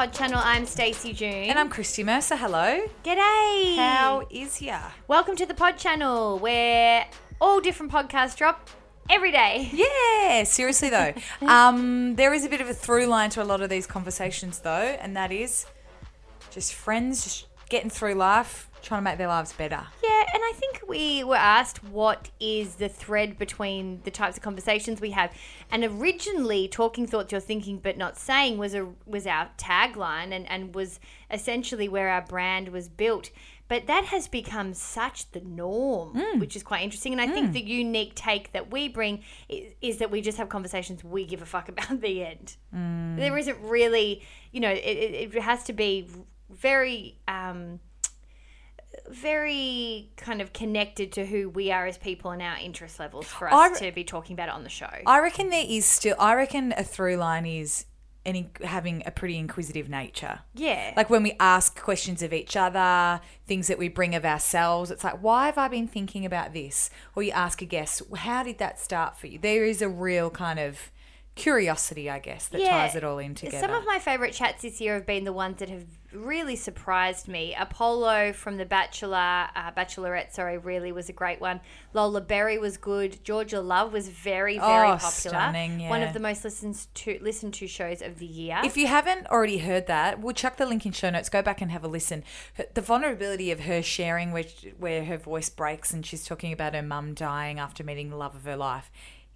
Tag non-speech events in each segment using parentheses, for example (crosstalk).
Pod channel. I'm Stacey June. And I'm Christy Mercer. Hello. G'day. How is ya? Welcome to the Pod channel where all different podcasts drop every day. (laughs) Yeah, seriously though. um, there is a bit of a through line to a lot of these conversations though, and that is just friends just getting through life, trying to make their lives better. Yeah, and I think we were asked what is the thread between the types of conversations we have. And originally, talking thoughts you're thinking but not saying was a was our tagline and, and was essentially where our brand was built. But that has become such the norm, mm. which is quite interesting. And I think mm. the unique take that we bring is, is that we just have conversations we give a fuck about the end. Mm. There isn't really, you know, it, it, it has to be very. Um, very kind of connected to who we are as people and our interest levels for us re- to be talking about it on the show. I reckon there is still. I reckon a through line is any having a pretty inquisitive nature. yeah. Like when we ask questions of each other, things that we bring of ourselves, it's like, why have I been thinking about this? Or you ask a guest, how did that start for you? There is a real kind of curiosity, I guess, that ties it all in together. Some of my favorite chats this year have been the ones that have really surprised me. Apollo from The Bachelor, uh, Bachelorette, sorry, really was a great one. Lola Berry was good. Georgia Love was very, very Oh, popular. stunning, One of the most listened to listened to shows of the year. If you haven't already heard that, we'll chuck the link in show notes. Go back and have a listen. Her- The vulnerability of her sharing, where, where her voice breaks and she's talking about her mum dying after meeting the love of her life,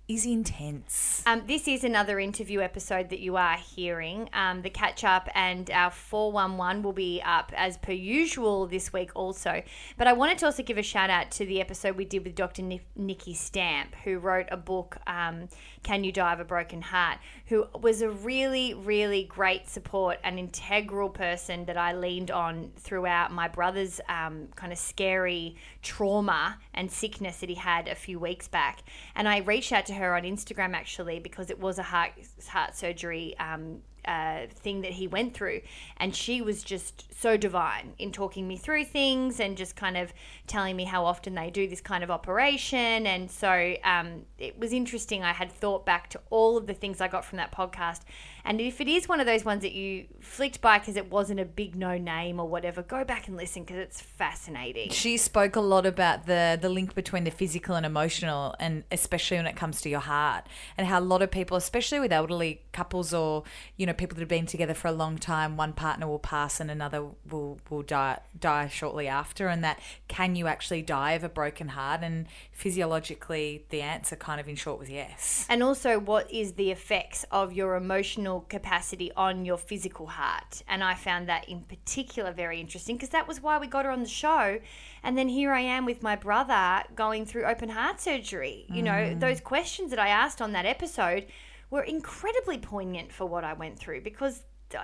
is intense. Um, this is another interview episode that you are hearing. Um, the catch up and our 411 will be up as per usual this week also. But I wanted to also give a shout out to the episode we did with Dr. Ni- Nikki Stamp, who wrote a book, um, Can You Die of a Broken Heart, who was a really, really great support and integral person that I leaned on throughout my brother's um, kind of scary trauma and sickness that he had a few weeks back. And I reached out to her on Instagram actually because it was a heart heart surgery um, uh, thing that he went through, and she was just so divine in talking me through things and just kind of telling me how often they do this kind of operation. And so um, it was interesting. I had thought back to all of the things I got from that podcast. And if it is one of those ones that you flicked by because it wasn't a big no name or whatever, go back and listen because it's fascinating. She spoke a lot about the the link between the physical and emotional, and especially when it comes to your heart, and how a lot of people, especially with elderly couples or you know people that have been together for a long time, one partner will pass and another will will die die shortly after, and that can you actually die of a broken heart? And physiologically, the answer kind of in short was yes. And also, what is the effects of your emotional capacity on your physical heart? And I found that in particular very interesting because that was why we got her on the show. And then here I am with my brother going through open heart surgery. You know, mm. those questions that I asked on that episode were incredibly poignant for what I went through because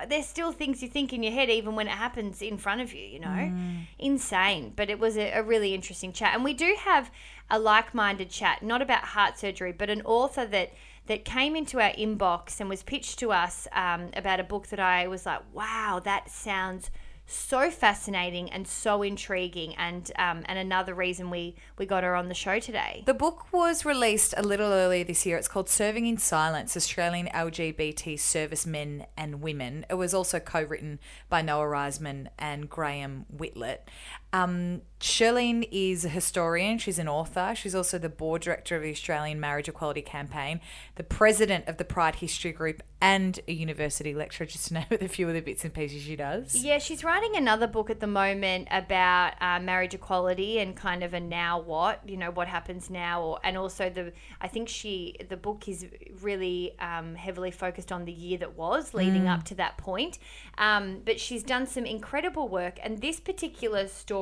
there's still things you think in your head even when it happens in front of you you know mm. insane but it was a, a really interesting chat and we do have a like-minded chat not about heart surgery but an author that that came into our inbox and was pitched to us um, about a book that i was like wow that sounds so fascinating and so intriguing and um, and another reason we we got her on the show today The book was released a little earlier this year. It's called Serving in Silence Australian LGBT Servicemen and Women. It was also co written by Noah Riseman and Graham Willett. Um, Shirleene is a historian. She's an author. She's also the board director of the Australian Marriage Equality Campaign, the president of the Pride History Group, and a university lecturer, just to (laughs) name a few of the bits and pieces she does. Yeah, she's writing another book at the moment about uh, marriage equality and kind of a now what, you know, what happens now, or and also the I think she the book is really um, heavily focused on the year that was leading up to that point. Um, but she's done some incredible work, and this particular story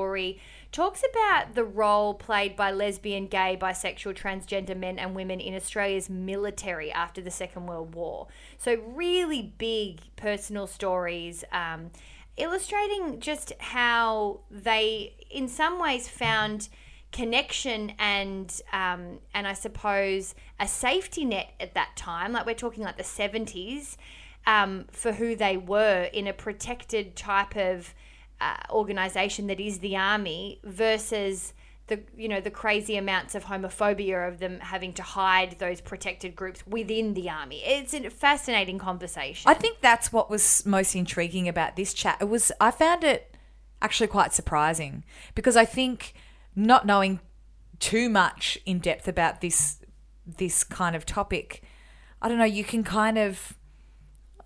talks about the role played by lesbian, gay, bisexual, transgender men and women in Australia's military after the Second World War. So, really big personal stories. Um, illustrating just how they, in some ways, found connection and um, and I suppose a safety net at that time. Like we're talking like the seventies um, for who they were in a protected type of uh, organization that is the army versus the you know the crazy amounts of homophobia of them having to hide those protected groups within the army. It's a fascinating conversation. I think that's what was most intriguing about this chat. It was I found it actually quite surprising because I think not knowing too much in depth about this this kind of topic, I don't know, you can kind of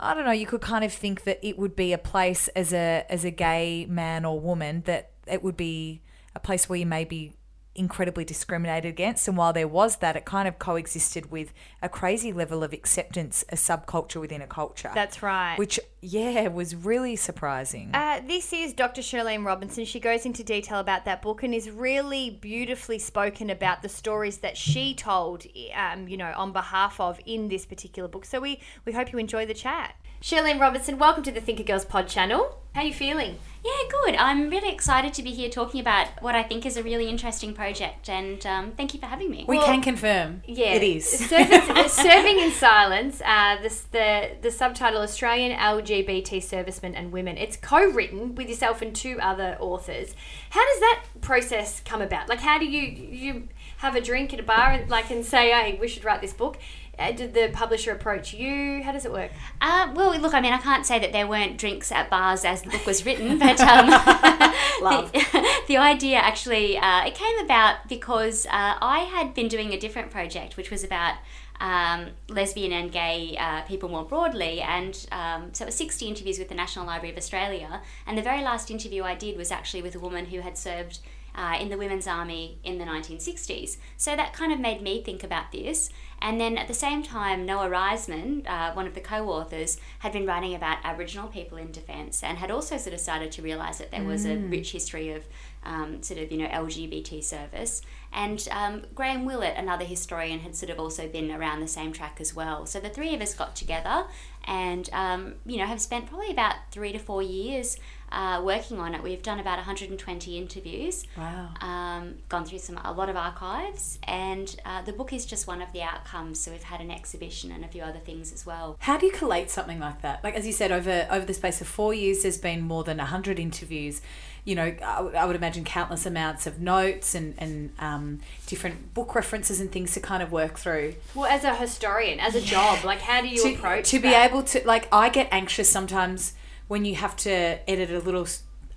I don't know, you could kind of think that it would be a place as a as a gay man or woman that it would be a place where you may be incredibly discriminated against and while there was that it kind of coexisted with a crazy level of acceptance a subculture within a culture That's right. which yeah was really surprising Uh, this is Dr. Shirleene Robinson. She goes into detail about that book and is really beautifully spoken about the stories that she told, um, you know, on behalf of in this particular book. So we we hope you enjoy the chat. Shirleene Robinson, welcome to the Thinker Girls Pod channel. How are you feeling? Yeah, good. I'm really excited to be here talking about what I think is a really interesting project, and um, thank you for having me. we well, can confirm Yeah, it is Service, serving (laughs) in silence. Uh, this the the subtitle Australian LGBT servicemen and women. It's co-written with yourself and two other authors. How does that process come about? Like, how do you you have a drink at a bar and like and say, "Hey, we should write this book"? Uh, did the publisher approach you? How does it work? Uh, well, look, I mean, I can't say that there weren't drinks at bars as the book was written, (laughs) but um, (laughs) Love. The, (laughs) the idea actually uh, it came about because uh, I had been doing a different project, which was about um, lesbian and gay uh, people more broadly, and um, so it was 60 interviews with the National Library of Australia, and the very last interview I did was actually with a woman who had served. Uh, in the Women's Army in the 1960s. So that kind of made me think about this. And then at the same time, Noah Riseman, uh, one of the co authors, had been writing about Aboriginal people in defence and had also sort of started to realise that there was a rich history of um, sort of, you know, LGBT service. And um, Graham Willett, another historian, had sort of also been around the same track as well. So the three of us got together and, um, you know, have spent probably about three to four years uh, working on it. We've done about 120 interviews wow um, gone through some a lot of archives, and uh, the book is just one of the outcomes. So we've had an exhibition and a few other things as well. How do you collate something like that? Like as you said, over over the space of four years, there's been more than hundred interviews. You know, I, would- imagine countless amounts of notes and and um, different book references and things to kind of work through. Well, as a historian, as a job, like how do you to, approach to be able to like I get anxious sometimes when you have to edit a little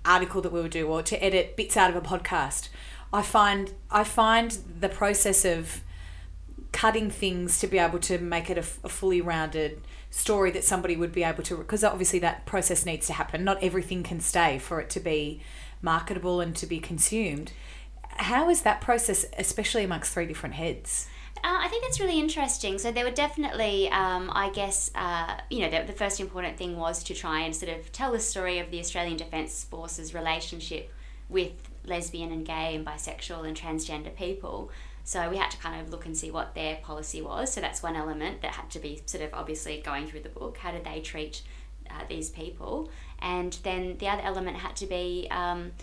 article that we would do or to edit bits out of a podcast. I find I find the process of cutting things to be able to make it a fully rounded story that somebody would be able to because obviously that process needs to happen not everything can stay for it to be marketable and to be consumed how is that process especially amongst three different heads Uh, I think that's really interesting. So there were definitely, um, I guess, uh, you know, the, the first important thing was to try and sort of tell the story of the Australian Defence Force's relationship with lesbian and gay and bisexual and transgender people. So we had to kind of look and see what their policy was. So that's one element that had to be sort of obviously going through the book. How did they treat uh, these people? And then the other element had to be um,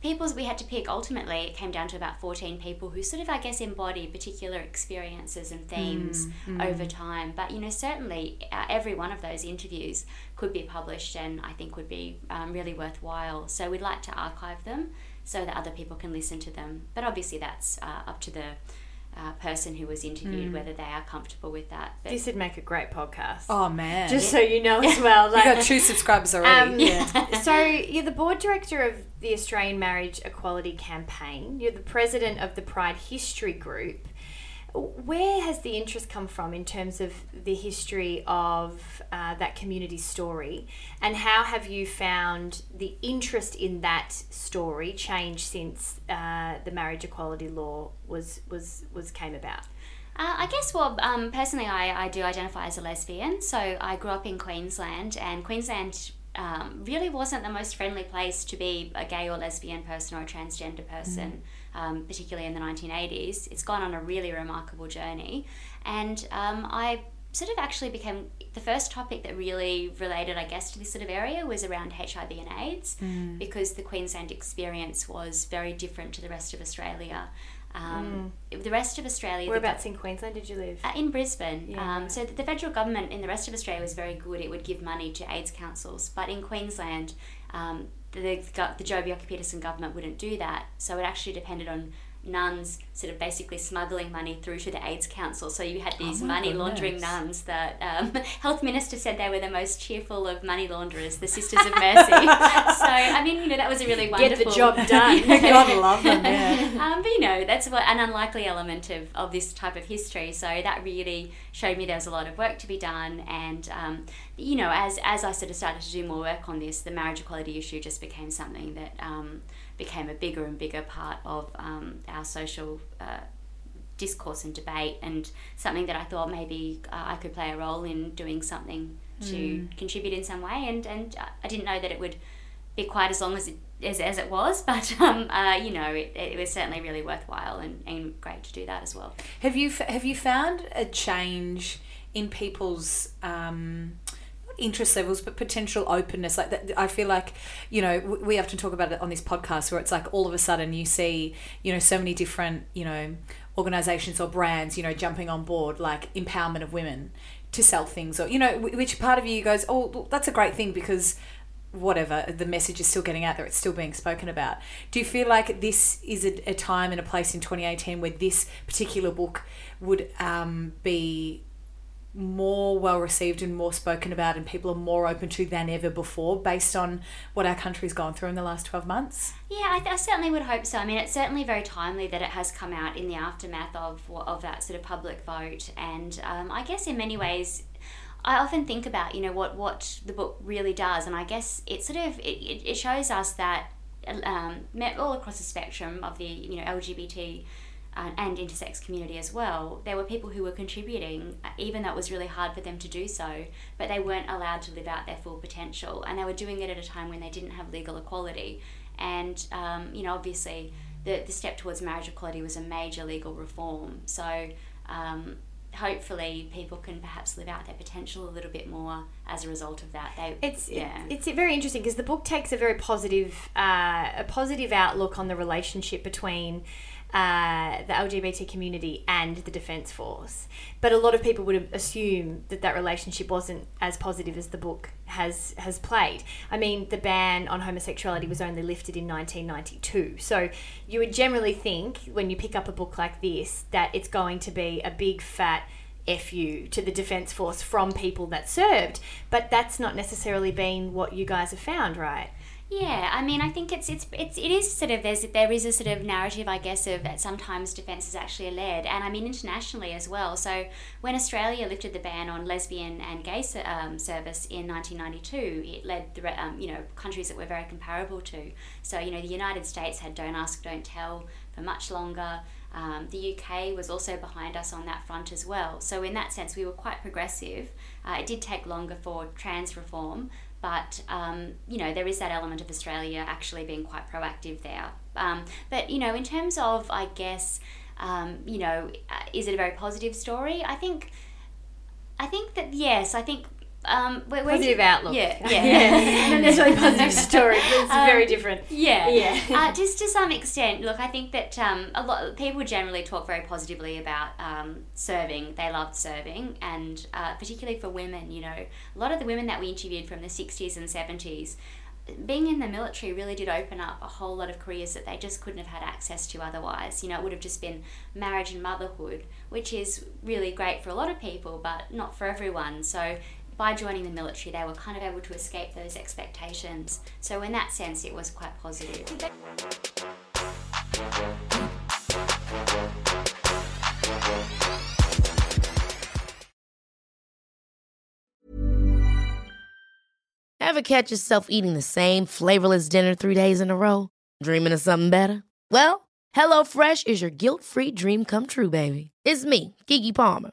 people's we had to pick. Ultimately it came down to about 14 people who sort of i guess embody particular experiences and themes over time. But you know certainly uh, every one of those interviews could be published and i think would be um, really worthwhile. So we'd like to archive them so that other people can listen to them. But obviously that's uh, up to the uh, person who was interviewed whether they are comfortable with that. But This would make a great podcast. Oh man, Just so you know as well. you Like, got two subscribers already. Um, (laughs) so you're the board director of the Australian Marriage Equality Campaign. You're the president of the Pride History Group. Where has the interest come from in terms of the history of uh, that community story, and how have you found the interest in that story change since uh, the marriage equality law was was was came about? Uh, I guess, well, um, personally, I, I do identify as a lesbian. So I grew up in Queensland, and Queensland um, really wasn't the most friendly place to be a gay or lesbian person or a transgender person, um, particularly in the 1980s. It's gone on a really remarkable journey. And um, I sort of actually became the first topic that really related, I guess, to this sort of area was around HIV and AIDS because the Queensland experience was very different to the rest of Australia. Um, The rest of Australia, the Whereabouts in Queensland did you live? uh, in Brisbane. Yeah. Um, so the federal government in the rest of Australia was very good. It would give money to AIDS councils, but in Queensland, um, the, the the Joh Bjelke-Petersen government wouldn't do that. So it actually depended on nuns sort of basically smuggling money through to the AIDS council. So you had these Oh money laundering nuns that um, (laughs) health minister said they were the most cheerful of money launderers, the Sisters of Mercy. (laughs) so I mean, you know, that was a really Get wonderful the job (laughs) done. God love them. Yeah. um, but you know, that's what, an unlikely element of, of this type of history. So that really showed me there was a lot of work to be done. And, um, you know, as, as I sort of started to do more work on this, the marriage equality issue just became something that um, became a bigger and bigger part of um, our social uh, discourse and debate, and something that I thought maybe uh, I could play a role in doing something to contribute in some way. And, and I didn't know that it would be quite as long as it as, as it was, (laughs) but um, uh, you know, it, it was certainly really worthwhile and, and great to do that as well. Have you f- have you found a change in people's um, interest levels, but potential openness? Like that, I feel like you know we often talk about it on this podcast, where it's like all of a sudden you see you know so many different you know organizations or brands you know jumping on board like empowerment of women to sell things, or you know which part of you goes, oh, that's a great thing because whatever the message is still getting out there it's still being spoken about do you feel like this is a, time and a place in 2018 where this particular book would um, be more well received and more spoken about and people are more open to than ever before based on what our country's gone through in the last 12 months Yeah, I, th- I certainly would hope so. I mean, it's certainly very timely that it has come out in the aftermath of of that sort of public vote, and um, I guess in many ways. I often think about you know what what the book really does, and I guess it sort of it, it, shows us that um, met all across the spectrum of the you know LGBT uh, and intersex community as well, there were people who were contributing, uh, even though it was really hard for them to do so, but they weren't allowed to live out their full potential, and they were doing it at a time when they didn't have legal equality, and um, you know obviously the the step towards marriage equality was a major legal reform, so. Um, hopefully people can perhaps live out their potential a little bit more as a result of that. They It's yeah. it's very interesting because the book takes a very positive uh, a positive outlook on the relationship between uh, the LGBT community and the Defence Force. But a lot of people would assume that that relationship wasn't as positive as the book has has played. I mean, the ban on homosexuality was only lifted in 1992. So you would generally think when you pick up a book like this that it's going to be a big fat FU to the Defence Force from people that served. But that's not necessarily been what you guys have found, right? Yeah, I mean, I think it's it's it's it is sort of there's there is a sort of narrative, I guess, of that sometimes defence is actually led, and I mean internationally as well. So when Australia lifted the ban on lesbian and gay um, service in 1992, it led the um, you know countries that we're very comparable to. So you know the United States had Don't Ask, Don't Tell for much longer. Um, the UK was also behind us on that front as well. So in that sense, we were quite progressive. Uh, it did take longer for trans reform, but um, you know there is that element of Australia actually being quite proactive there. Um, but you know, in terms of, I guess, um, you know, uh, is it a very positive story? I think, I think that yes, I think. Um, we're, we're- Positive outlook. Yeah, (laughs) yeah. yeah. Not necessarily positive (laughs) story. but It's Um, very different. Yeah, Yeah. uh, just to some extent. Look, I think that um, a lot of people generally talk very positively about um, serving. They loved serving, and uh, particularly for women, you know, a lot of the women that we interviewed from the '60s and '70s being in the military really did open up a whole lot of careers that they just couldn't have had access to otherwise. You know, it would have just been marriage and motherhood, which is really great for a lot of people, but not for everyone. So by joining the military, they were kind of able to escape those expectations. So in that sense, it was quite positive. Ever catch yourself eating the same flavorless dinner three days in a row? Dreaming of something better? Well, HelloFresh is your guilt-free dream come true, baby. It's me, Keke Palmer.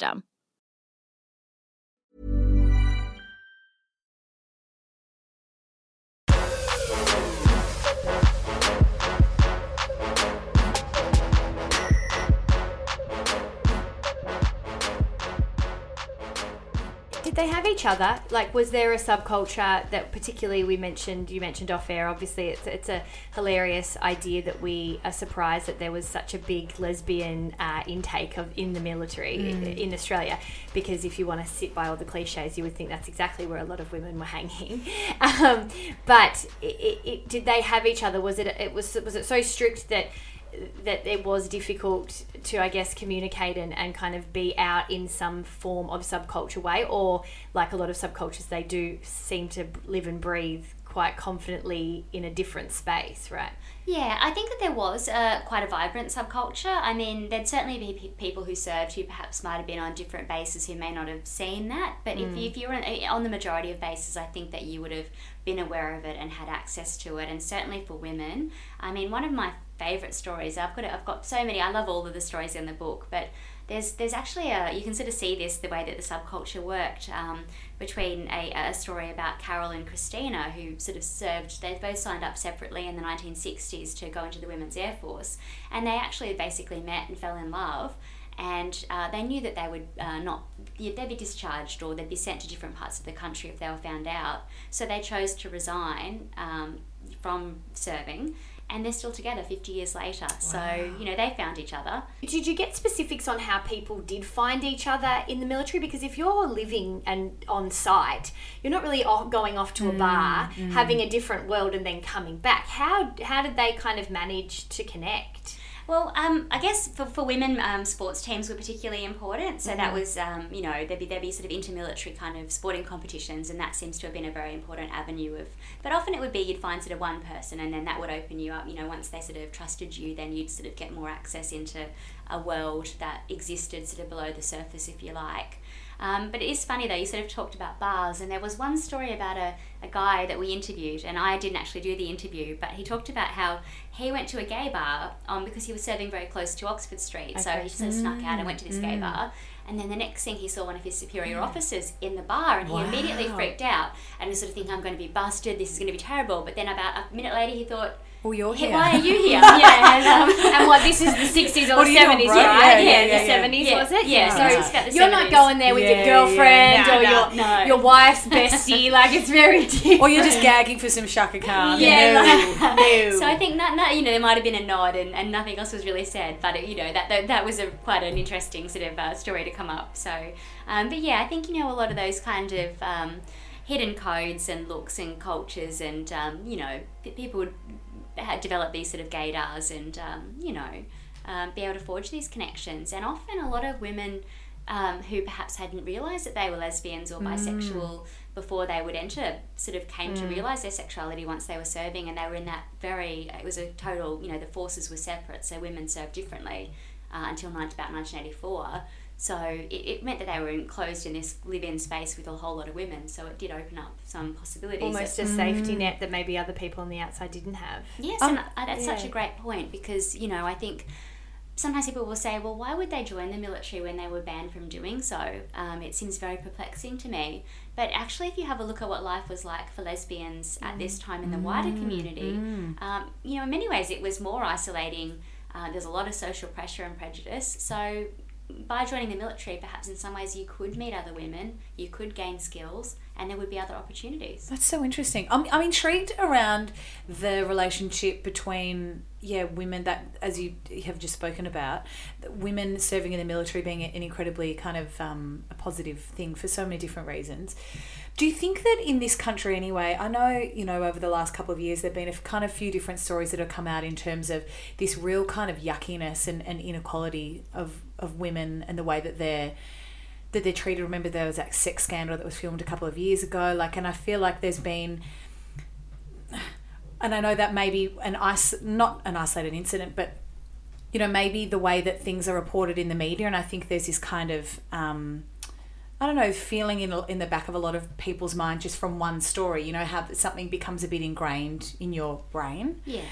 system. Did they have each other? Like, was there a subculture that particularly we mentioned? You mentioned off air. Obviously, it's it's a hilarious idea that we are surprised that there was such a big lesbian uh, intake of in the military in Australia. Because if you want to sit by all the cliches, you would think that's exactly where a lot of women were hanging. (laughs) Um, but it, it, it, did they have each other? Was it it was was it so strict that that it was difficult to, I guess, communicate and, and kind of be out in some form of subculture way, or like a lot of subcultures, they do seem to live and breathe quite confidently in a different space, right? Yeah, I think that there was uh, quite a vibrant subculture. I mean, there'd certainly be pe- people who served who perhaps might have been on different bases who may not have seen that. But if, if you were on, on the majority of bases, I think that you would have been aware of it and had access to it. And certainly for women, I mean, one of my favorite stories. I've got I've got so many. I love all of the stories in the book, but there's there's actually a you can sort of see this the way that the subculture worked um, between a, a story about Carol and Christina who sort of served. They both signed up separately in the 1960s to go into the Women's Air Force, and they actually basically met and fell in love. And uh, they knew that they would uh, not, they'd be discharged or they'd be sent to different parts of the country if they were found out. So they chose to resign um, from serving and they're still together 50 years later. So, you know, they found each other. Did you get specifics on how people did find each other in the military? Because if you're living and on site, you're not really off, going off to a mm, bar, mm. having a different world, and then coming back. How how did they kind of manage to connect? Well, um, I guess for, for women, um, sports teams were particularly important. So that was, um, you know, there'd be there'd be sort of intermilitary kind of sporting competitions, and that seems to have been a very important avenue of. But often it would be you'd find sort of one person, and then that would open you up. You know, once they sort of trusted you, then you'd sort of get more access into a world that existed sort of below the surface, if you like. Um, but it is funny though, you sort of talked about bars, and there was one story about a, a guy that we interviewed, and I didn't actually do the interview, but he talked about how he went to a gay bar um, because he was serving very close to Oxford Street. So he sort of snuck out and went to this gay bar. And then the next thing he saw one of his superior officers in the bar, and he immediately freaked out and was sort of thinking, I'm going to be busted, this is going to be terrible. But then about a minute later, he thought, Well, you're here. why are you here? (laughs) yeah, and, um, And what this is the (laughs) sixties or the are you doing, seventies, right? Yeah, Yeah, yeah, the yeah, yeah. seventies Yeah, was it? yeah, so so it's it's about the you're not going there with Yeah, your yeah, girlfriend no, or no, your no. your wife's bestie. (laughs) like it's very different. Or you're just gagging for some Chaka Khan. Yeah, No. like, no. So I think that, that you know there might have been a nod and, and nothing else was really said, but it, you know that, that that was a quite an interesting sort of uh, story to come up. So, um, but yeah, I think you know a lot of those kind of um, hidden codes and looks and cultures, and um, you know people would ha- develop these sort of gaydars and um, you know um, be able to forge these connections. And often a lot of women um, who perhaps hadn't realised that they were lesbians or bisexual before they would enter sort of came to realise their sexuality once they were serving and they were in that very it was a total you know the forces were separate so women served differently uh, until about 1984 so it, it meant that they were enclosed in this live-in space with a whole lot of women so it did open up some possibilities Almost that- a safety net that maybe other people on the outside didn't have. Yes, Um, and uh, that's such a great point because you know I think sometimes people will say, well, why would they join the military when they were banned from doing so? Um, it seems very perplexing to me. But actually, if you have a look at what life was like for lesbians at this time in the wider community, um, you know, in many ways it was more isolating. Uh, there's a lot of social pressure and prejudice. So by joining the military, perhaps in some ways you could meet other women, you could gain skills, and there would be other opportunities. That's so interesting. I'm, I'm intrigued around the relationship between yeah women that as you have just spoken about women serving in the military being an incredibly kind of um, a positive thing for so many different reasons. Do you think that in this country anyway? I know you know over the last couple of years there've been a kind of few different stories that have come out in terms of this real kind of yuckiness and, and inequality of of women and the way that they're that they're treated. Remember, there was that sex scandal that was filmed a couple of years ago. Like, and I feel like there's been, and I know that maybe an ice, not an isolated incident, but you know, maybe the way that things are reported in the media, and I think there's this kind of, um, I don't know, feeling in in the back of a lot of people's mind just from one story. You know, how something becomes a bit ingrained in your brain. Yeah.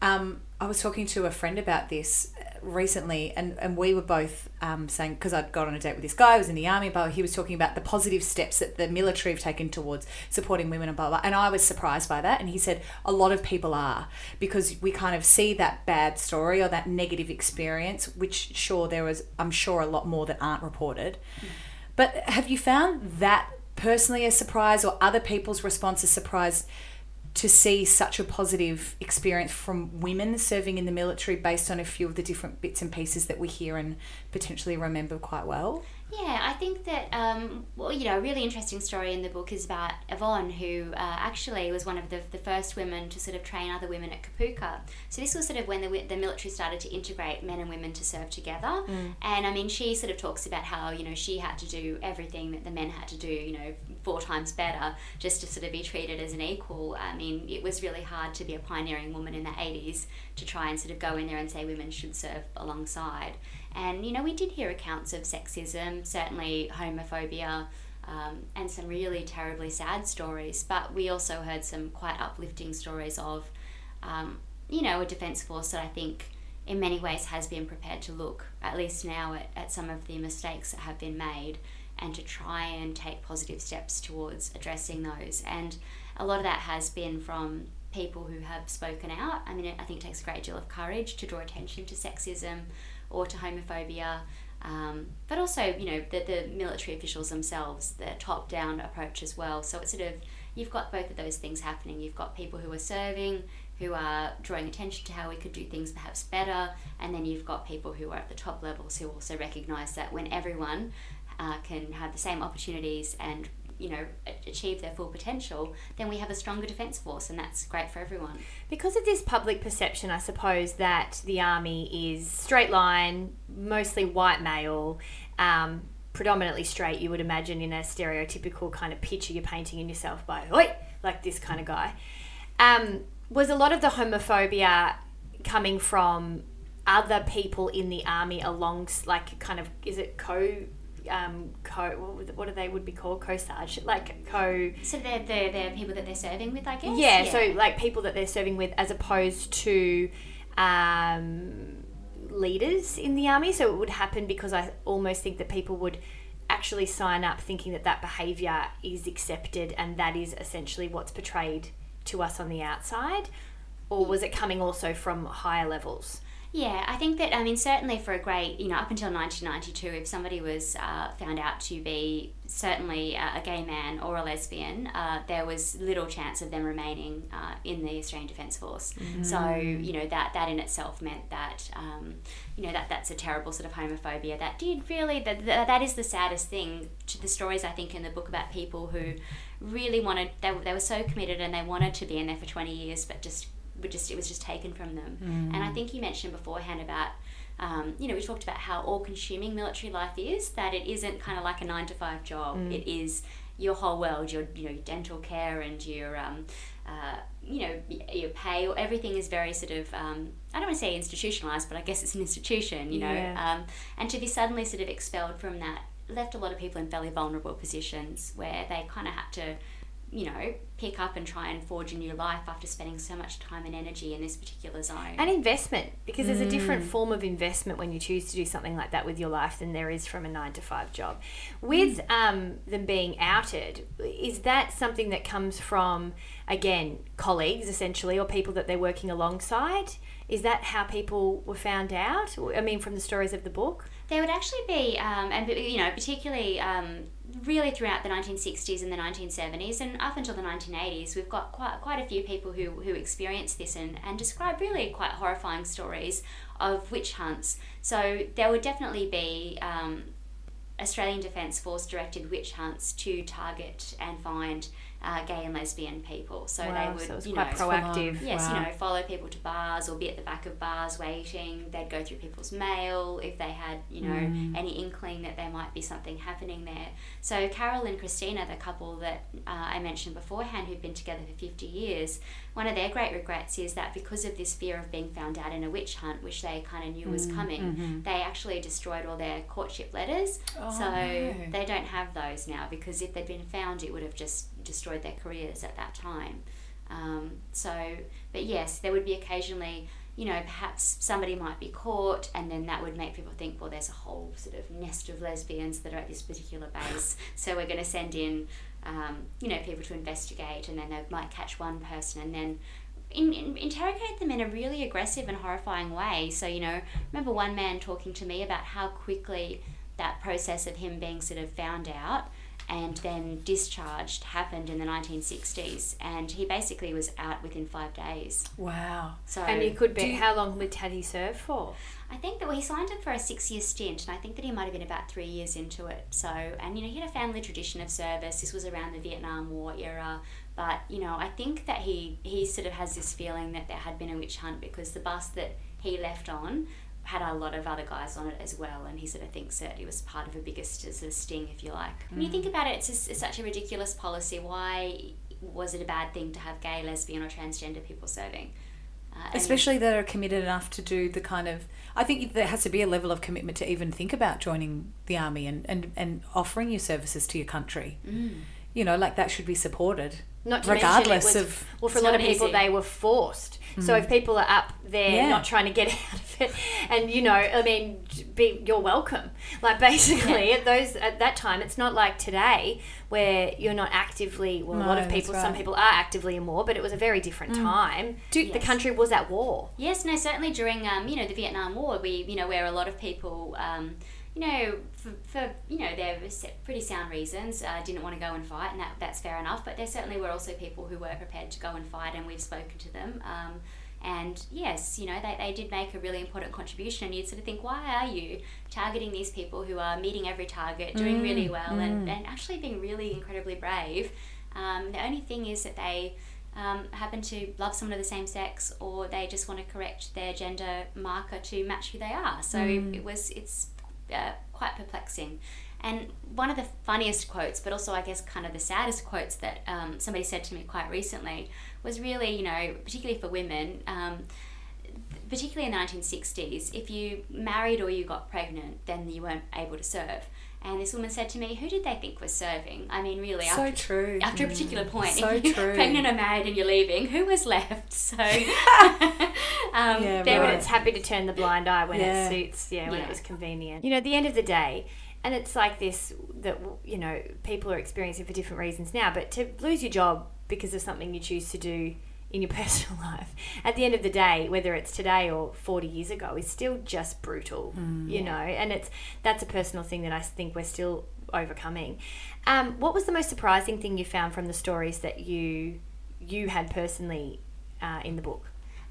Um, I was talking to a friend about this recently, and, and we were both um, saying because I'd gone on a date with this guy who was in the army, but he was talking about the positive steps that the military have taken towards supporting women and blah blah. And I was surprised by that, and he said a lot of people are because we kind of see that bad story or that negative experience, which sure there was, I'm sure a lot more that aren't reported. But have you found that personally a surprise or other people's response a surprise to see such a positive experience from women serving in the military based on a few of the different bits and pieces that we hear and potentially remember quite well? Yeah, I think that, um, well, you know, a really interesting story in the book is about Yvonne, who uh, actually was one of the, the first women to sort of train other women at Kapooka. So this was sort of when the, the military started to integrate men and women to serve together. And I mean, she sort of talks about how, you know, she had to do everything that the men had to do, you know, four times better just to sort of be treated as an equal. I mean, it was really hard to be a pioneering woman in the 80s to try and sort of go in there and say women should serve alongside. And, you know, we did hear accounts of sexism, certainly homophobia, um, and some really terribly sad stories. But we also heard some quite uplifting stories of, um, you know, a defence force that I think in many ways has been prepared to look, at least now, at, at some of the mistakes that have been made and to try and take positive steps towards addressing those. And a lot of that has been from people who have spoken out. I mean, I think it takes a great deal of courage to draw attention to sexism or to homophobia. Um, but also, you know, the, the military officials themselves, the top down approach as well. So it's sort of, you've got both of those things happening. You've got people who are serving, who are drawing attention to how we could do things perhaps better, and then you've got people who are at the top levels who also recognise that when everyone uh, can have the same opportunities and you know achieve their full potential, then we have a stronger defence force, and that's great for everyone. Because of this public perception, I suppose, that the army is straight line, mostly white male, um, predominantly straight, you would imagine in a stereotypical kind of picture you're painting in yourself by, oi, like this kind of guy. Um, was a lot of the homophobia coming from other people in the army along, like, kind of, is it co. Um, co what do they would be called co-sarge like co So they're, they're, they're people that they're serving with, I guess. yeah, so like people that they're serving with as opposed to um, leaders in the army. So it would happen because I almost think that people would actually sign up thinking that that behavior is accepted and that is essentially what's portrayed to us on the outside. Or was it coming also from higher levels? Yeah, I think that, I mean, certainly for a great, you know, up until 1992, if somebody was uh, found out to be certainly uh, a gay man or a lesbian, uh, there was little chance of them remaining uh, in the Australian Defence Force. So, you know, that, that in itself meant that, um, you know, that that's a terrible sort of homophobia. That did really, that, that that is the saddest thing to the stories, I think, in the book about people who really wanted, they, they were so committed and they wanted to be in there for 20 years, but just would just it was just taken from them. And I think you mentioned beforehand about um, you know, we talked about how all consuming military life is, that it isn't kind of like a nine to five job. Mm. It is your whole world, your, you know, your dental care and your, um, uh, you know, your pay, or everything is very sort of, um, I don't want to say institutionalized, but I guess it's an institution, you know. Yeah. Um, and to be suddenly sort of expelled from that left a lot of people in fairly vulnerable positions where they kind of had to you know, pick up and try and forge a new life after spending so much time and energy in this particular zone. And investment, because there's a different form of investment when you choose to do something like that with your life than there is from a nine to five job. With um, them being outed, is that something that comes from, again, colleagues essentially, or people that they're working alongside? Is that how people were found out? I mean, from the stories of the book? There would actually be, um, and you know, particularly um, really throughout the 1960s and the 1970s and up until the 1980s, we've got quite quite a few people who who experienced this and and describe really quite horrifying stories of witch hunts. So there would definitely be. Um, Australian Defence Force directed witch hunts to target and find uh, gay and lesbian people. So Wow, they would, so it was you quite know, proactive. Yes, Wow. you know, follow people to bars or be at the back of bars waiting. They'd go through people's mail if they had, you know, any inkling that there might be something happening there. So Carol and Christina, the couple that uh, I mentioned beforehand, who've been together for 50 years, one of their great regrets is that because of this fear of being found out in a witch hunt, which they kind of knew was coming, they actually destroyed all their courtship letters. Oh, so they don't have those now because if they'd been found, it would have just destroyed their careers at that time. Um, so, but yes, there would be occasionally, you know, perhaps somebody might be caught, and then that would make people think, well, there's a whole sort of nest of lesbians that are at this particular base, so we're going to send in, um, you know, people to investigate, and then they might catch one person, and then. In, in, interrogate them in a really aggressive and horrifying way. So, you know, remember one man talking to me about how quickly that process of him being sort of found out and then discharged happened in the 1960s and he basically was out within five days Wow. so And you could be, how long would- had he served for? I think that well, he signed up for a six year stint and i think that he might have been about three years into it so and you know he had a family tradition of service this was around the vietnam war era but you know i think that he he sort of has this feeling that there had been a witch hunt because the bus that he left on had a lot of other guys on it as well, and he sort of thinks that it was part of a bigger sort of sting, if you like. When you think about it, it's, just, it's such a ridiculous policy. Why was it a bad thing to have gay, lesbian, or transgender people serving? Uh, Especially that are committed enough to do the kind of. I think there has to be a level of commitment to even think about joining the army and, and, and offering your services to your country. Mm. You know, like that should be supported. Not to regardless mention it was, of. well, for a lot of people, easy. they were forced. So if people are up there Yeah. not trying to get (laughs) out of it, and you know, I mean, be you're welcome. Like basically, at those at that time, it's not like today where you're not actively. Well, a lot of people, some people are actively in war, but it was a very different time. The Yes. country was at war. Yes, no, certainly during um, you know the Vietnam War, we you know where a lot of people um, you know for, for you know their pretty sound reasons uh, didn't want to go and fight, and that that's fair enough. But there certainly were also people who were prepared to go and fight, and we've spoken to them. Um, and yes, you know they, they did make a really important contribution, and you'd sort of think, why are you targeting these people who are meeting every target, doing really well, and, and actually being really incredibly brave? Um, the only thing is that they um, happen to love someone of the same sex or they just want to correct their gender marker to match who they are. So it was it's uh, quite perplexing. And one of the funniest quotes, but also I guess kind of the saddest quotes that um, somebody said to me quite recently was really, you know, particularly for women, um, particularly in the 1960s, if you married or you got pregnant, then you weren't able to serve. And this woman said to me, "Who did they think was serving? I mean, really, So after, true. after a particular point, So if you're true. pregnant or married and you're leaving, who was left? So, (laughs) um, Yeah, there right. it's happy to turn the blind eye when Yeah. it suits, yeah, when Yeah. it was convenient. You know, at the end of the day, and it's like this that you know people are experiencing for different reasons now. But to lose your job because of something you choose to do in your (laughs) personal life, at the end of the day, whether it's today or forty years ago, is still just brutal. you know, and it's that's a personal thing that I think we're still overcoming. Um, what was the most surprising thing you found from the stories that you you had personally uh, in the book?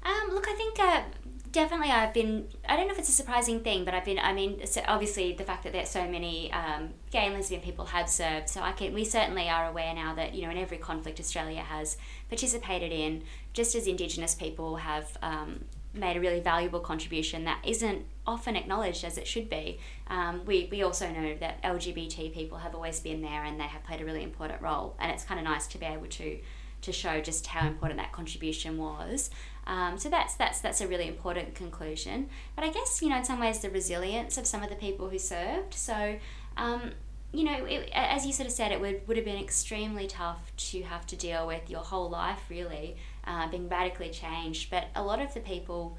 Um, look, I think uh, definitely I've been. I don't know if it's a surprising thing, but I've been. I mean, so obviously the fact that there's so many um, gay and lesbian people have served. So I can. We certainly are aware now that you know in every conflict Australia has participated in, just as Indigenous people have. Um, made a really valuable contribution that isn't often acknowledged as it should be. Um, we, we also know that LGBT people have always been there and they have played a really important role, and it's kind of nice to be able to to show just how important that contribution was. Um, so that's that's that's a really important conclusion. But I guess you know in some ways the resilience of some of the people who served. So um, you know, it, as you sort of said, it would, would have been extremely tough to have to deal with your whole life, really, uh, being radically changed. But a lot of the people,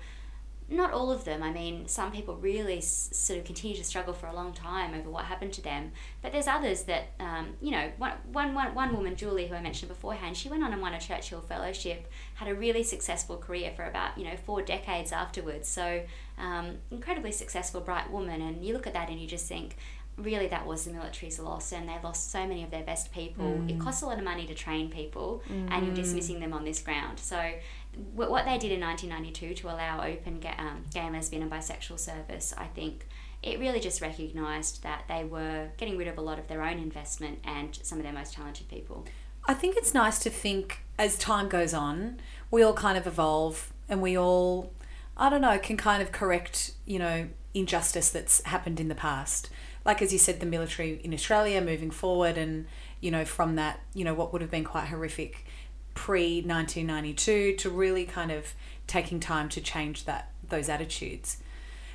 not all of them, I mean, some people really s- sort of continue to struggle for a long time over what happened to them. But there's others that, um, you know, one, one, one, one woman, Julie, who I mentioned beforehand, she went on and won a Churchill Fellowship, had a really successful career for about, you know, four decades afterwards. So, um, incredibly successful, bright woman. And you look at that and you just think, really that was the military's loss and they lost so many of their best people it costs a lot of money to train people and you're dismissing them on this ground so what they did in 1992 to allow open ga- um, gay lesbian and bisexual service i think it really just recognised that they were getting rid of a lot of their own investment and some of their most talented people I think it's nice to think as time goes on, we all kind of evolve and we all, I don't know, can kind of correct, you know, injustice that's happened in the past. Like, as you said, the military in Australia moving forward and, you know, from that, you know, what would have been quite horrific pre 1992 to really kind of taking time to change that, those attitudes.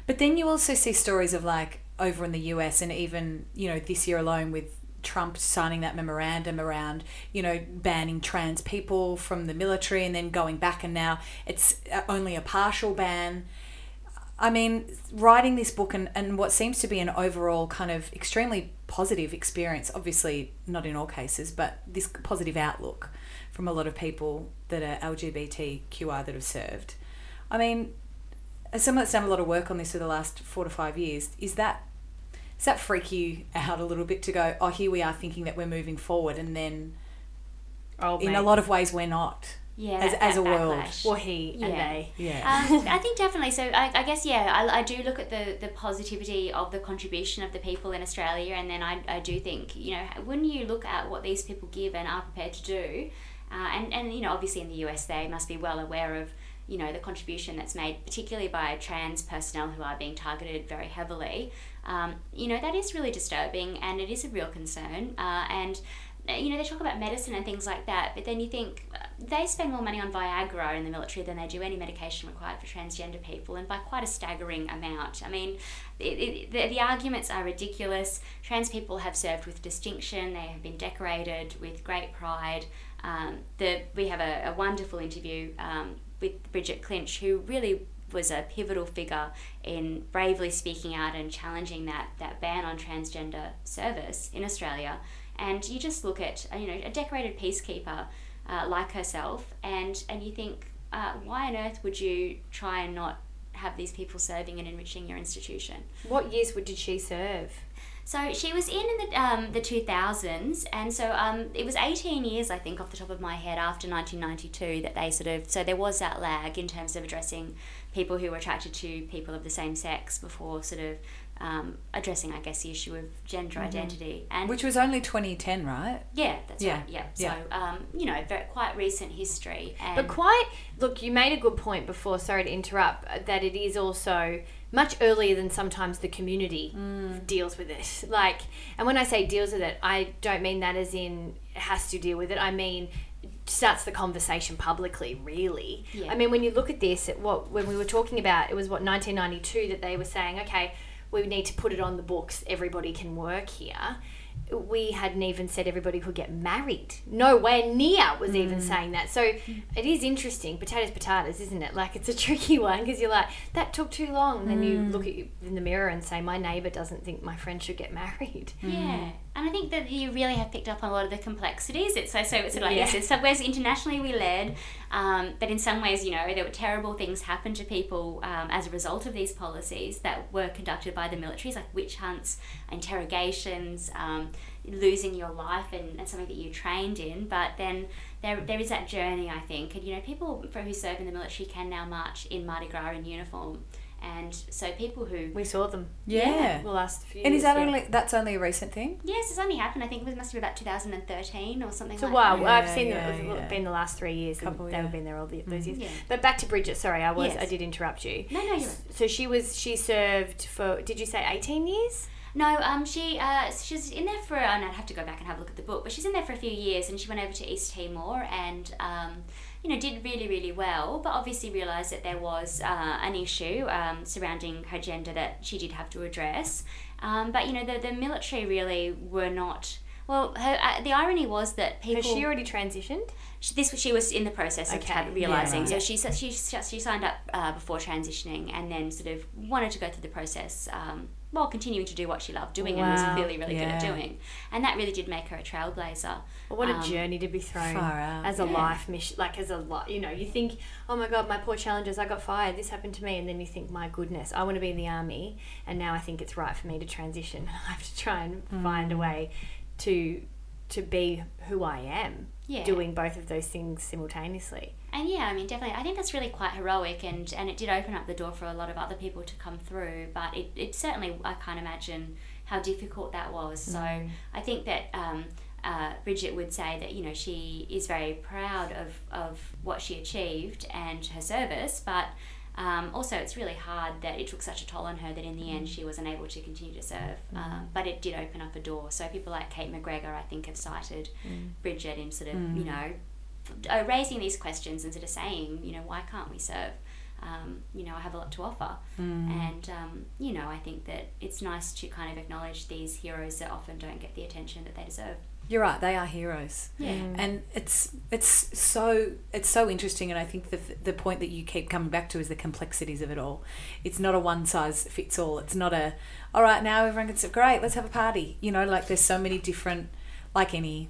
But then you also see stories of like over in the US and even, you know, this year alone with Trump signing that memorandum around, you know, banning trans people from the military and then going back and now it's uh, only a partial ban. I mean, writing this book and, and what seems to be an overall kind of extremely positive experience, obviously not in all cases, but this positive outlook from a lot of people that are LGBTQI that have served. I mean, as someone that's done a lot of work on this for the last four to five years, is that does that freak you out a little bit to go, oh, here we are thinking that we're moving forward, and then Oh, in mate. a lot of ways we're not. Yeah As- that- as that a world. backlash. Or he and Yeah. they. Yeah. um, (laughs) I think definitely. So I, I guess yeah, I, I do look at the the positivity of the contribution of the people in Australia, and then I, I do think you know when you look at what these people give and are prepared to do, uh, and and you know obviously in the US they must be well aware of you know the contribution that's made particularly by trans personnel who are being targeted very heavily. Um, you know that is really disturbing, and it is a real concern, uh, and you know, they talk about medicine and things like that, but then you think uh, they spend more money on Viagra in the military than they do any medication required for transgender people, and by quite a staggering amount. I mean, it, it, the, the arguments are ridiculous. Trans people have served with distinction, they have been decorated with great pride. Um, the, we have a, a wonderful interview um, with Bridget Clinch, who really was a pivotal figure in bravely speaking out and challenging that, that ban on transgender service in Australia. And you just look at uh, you know a decorated peacekeeper uh, like herself, and and you think, uh, why on earth would you try and not have these people serving and enriching your institution? What years did she serve? So she was in in the um, the two thousands, and so um, it was eighteen years, I think, off the top of my head, after nineteen ninety two, that they sort of. So there was that lag in terms of addressing people who were attracted to people of the same sex before sort of um, addressing, I guess, the issue of gender identity. And Which was only 2010, right? yeah, that's Yeah, right. Yeah. yeah. So um, you know, very, quite recent history. And But quite, look, you made a good point before, sorry to interrupt, uh, that it is also much earlier than sometimes the community deals with it. (laughs) Like, and when I say deals with it, I don't mean that as in has to deal with it. I mean, starts the conversation publicly, really. Yeah. I mean, when you look at this, at what when we were talking about, it was what 1992 that they were saying, okay, we need to put it on the books. Everybody can work here. We hadn't even said everybody could get married. Nowhere near was even mm. saying that. So it is interesting. Potatoes, potatoes, isn't it? Like it's a (laughs) tricky one because you're like, that took too long. And then you mm. look at you in the mirror and say, my neighbor doesn't think my friend should get married. Mm. (laughs) Yeah, and I think that you really have picked up on a lot of the complexities. It's so so it's like Yeah. yes, in some ways internationally we led, um, but in some ways you know there were terrible things happen to people um, as a result of these policies that were conducted by the militaries, like witch hunts, interrogations, um, losing your life and, and something that you trained in. But then there there is that journey, I think, and you know people for- who serve in the military can now march in Mardi Gras in uniform. And so people who We saw them. Yeah. The last few And is that yeah. only that's only a recent thing? yes, it's only happened. I think it must be about 2013 or something It's a like while. that. I've seen yeah, them. yeah. It's been the last three years. and Couple, they've yeah. been there all the, those years. Yeah. But back to Bridget. Sorry, I was. Yes. I did interrupt you. No, no, you're right. So she was. She served for. Did you say eighteen years? No, um, she uh, she's in there for, and I'd have to go back and have a look at the book, but she's in there for a few years, and she went over to East Timor and, um, you know, did really really well, but obviously realised that there was uh, an issue um, surrounding her gender that she did have to address. Um, but you know, the the military really were not. Well, her, uh, the irony was that people. Has she already transitioned? She, this she was in the process of Okay, realizing. yeah. So she she she signed up uh, before transitioning, and then sort of wanted to go through the process um, while continuing to do what she loved doing and was really, really good at doing. And that really did make her a trailblazer. Well, what a Um, journey to be thrown as a Yeah. life mission. Like as a lot, you know, you think, oh my god, my poor challenges, I got fired. This happened to me, and then you think, my goodness, I want to be in the army, and now I think it's right for me to transition. (laughs) I have to try and find a way to to be who I am, Yeah. doing both of those things simultaneously. And yeah, I mean, definitely, I think that's really quite heroic, and, and it did open up the door for a lot of other people to come through. But it, it certainly, I can't imagine how difficult that was. So I think that um, uh, Bridget would say that you know she is very proud of of what she achieved and her service, but. Um, also, it's really hard that it took such a toll on her that in the end she wasn't able to continue to serve. Um, but it did open up a door. So people like Cate McGregor, I think, have cited Bridget in sort of, you know, uh, raising these questions and sort of saying, you know, why can't we serve? Um, you know, I have a lot to offer. And, um, you know, I think that it's nice to kind of acknowledge these heroes that often don't get the attention that they deserve. You're right. They are heroes. Yeah. Mm. And it's it's so it's so interesting, and I think the the point that you keep coming back to is the complexities of it all. It's not a one size fits all. It's not a all right now everyone can say great. Let's have a party. You know, like there's so many different like any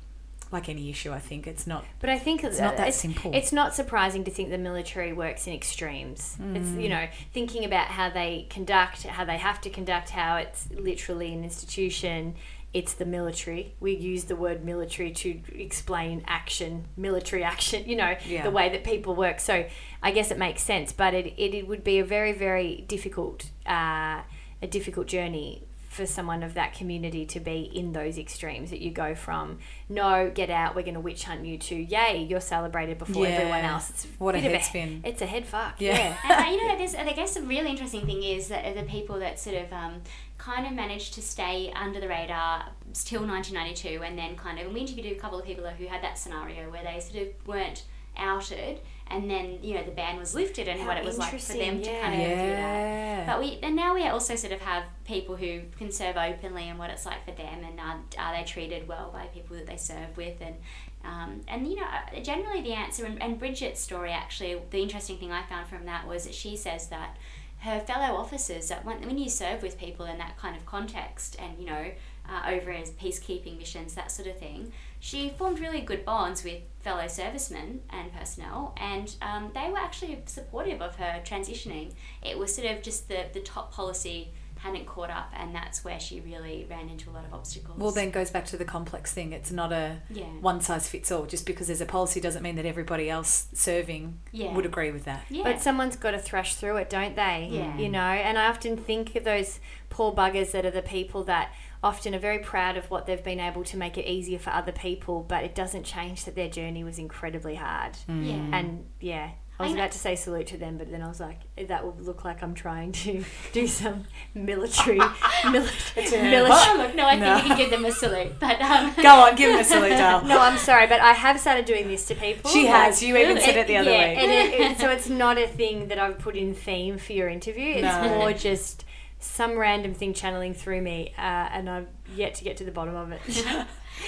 like any issue. I think it's not. But I think It's not that simple. It's not surprising to think the military works in extremes. It's you mm. know thinking about how they conduct, how they have to conduct, how it's literally an institution. It's the military. We use the word military to explain action, military (laughs) action. You know Yeah. the way that people work. So I guess it makes sense. But it it, it would be a very very difficult uh, a difficult journey for someone of that community to be in those extremes that you go from no get out we're going to witch hunt you to yay you're celebrated before Yeah. everyone else it's What a bit of head spin. it's a head fuck Yeah. yeah, and uh, you know, there's, I guess the really interesting thing is that the people that sort of um, kind of managed to stay under the radar till 1992, and then kind of, and we interviewed a couple of people who had that scenario where they sort of weren't outed, and then you know the ban was lifted, and How what it was like for them interesting, to kind of go through that. But we and now we also sort of have people who can serve openly and what it's like for them, and are, are they treated well by people that they serve with, and um, and you know uh, generally the answer and, and Bridget's story actually the interesting thing I found from that was that she says that her fellow officers that when, when you serve with people in that kind of context and you know uh, over as peacekeeping missions that sort of thing she formed really good bonds with fellow servicemen and personnel and um, they were actually supportive of her transitioning. It was sort of just the, the top policy hadn't caught up and that's where she really ran into a lot of obstacles Well, then it goes back to the complex thing. It's not a Yeah. one size fits all. Just because there's a policy doesn't mean that everybody else serving Yeah. would agree with that. yeah but someone's got to thrash through it don't they Yeah. you know and i often think of those poor buggers that are the people that often are very proud of what they've been able to make it easier for other people but it doesn't change that their journey was incredibly hard mm. yeah And yeah, I was I about to say salute to them, but then I was like, that would look like I'm trying to (laughs) do some military, (laughs) military, military. (laughs) no, I think you can give them a salute. But um, Go on, give them a salute. No, I'm sorry, but I have started doing this to people. She like- has. You even said it the other yeah, week. it, it, so it's not a thing that I've put in theme for your interview. It's No. more just some random thing channeling through me, uh, and I've yet to get to the bottom of it.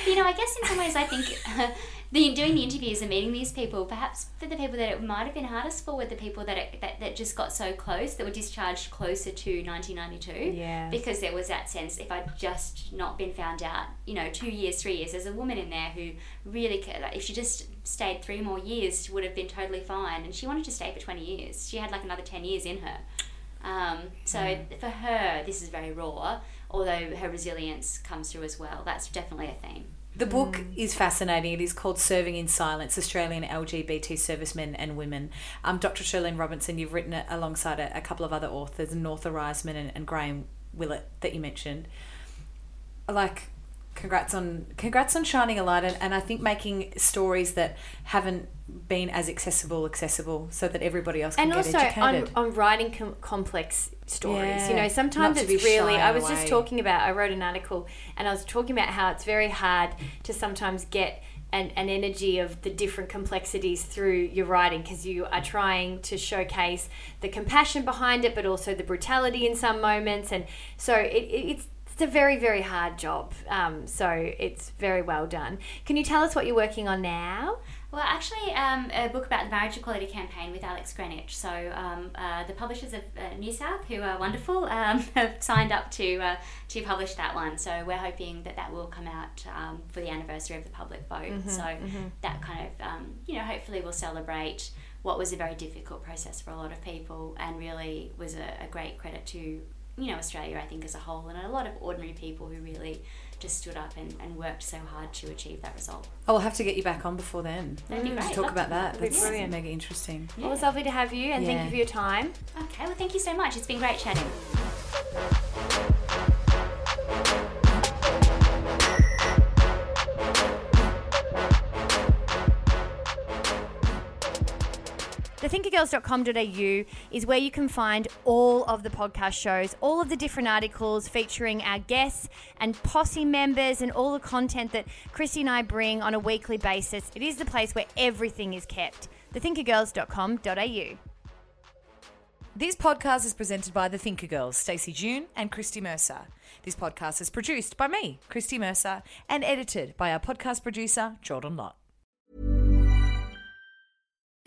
you know, I guess in some ways, I think the doing the interviews and meeting these people, perhaps for the people that it might have been hardest for, were the people that it, that, that just got so close, that were discharged closer to 1992. Yeah. Because there was that sense, if I'd just not been found out, you know, two years, three years, there's a woman in there who really, like, if she just stayed three more years, she would have been totally fine. And she wanted to stay for 20 years. She had like another 10 years in her. Um, so for her, this is very raw, although her resilience comes through as well. That's definitely a theme. The book is fascinating. It is called Serving in Silence Australian LGBT Servicemen and Women. Um, Dr. Shirleene Robinson, you've written it alongside a, a couple of other authors, Noah Riseman and, and Graham Willett, that you mentioned. Like, congrats on congrats on shining a light and, and I think making stories that haven't been as accessible accessible so that everybody else can and get also educated. on, on writing com- complex stories. You know sometimes it's really i was just talking about i wrote an article and i was talking about how it's very hard to sometimes get an, an energy of the different complexities through your writing because you are trying to showcase the compassion behind it but also the brutality in some moments. And so it, it, it's it's a very very hard job. Um, so it's very well done. Can you tell us what you're working on now Well, actually, um, a book about the marriage equality campaign with Alex Greenwich. So, um, uh, the publishers of uh, New South, who are wonderful, (laughs) um, have signed up to uh, to publish that one. So, we're hoping that that will come out um, for the anniversary of the public vote. so, that kind of, um, you know, hopefully will celebrate what was a very difficult process for a lot of people and really was a, a great credit to, you know, Australia, I think, as a whole, and a lot of ordinary people who really just stood up and, and worked so hard to achieve that result. Oh, I'll have to get you back on before then. That'd be mm. to talk Love about to. that. That'd That's brilliant. mega interesting. well it's lovely to have you and thank you for your time Okay, well, thank you so much. It's been great chatting. thethinkergirls.com.au is where you can find all of the podcast shows, all of the different articles featuring our guests and posse members and all the content that Christy and I bring on a weekly basis. It is the place where everything is kept. thethinkergirls.com.au. This podcast is presented by the Thinker Girls, Stacey June and Christy Mercer. This podcast is produced by me, Christy Mercer, and edited by our podcast producer, Jordan Lott.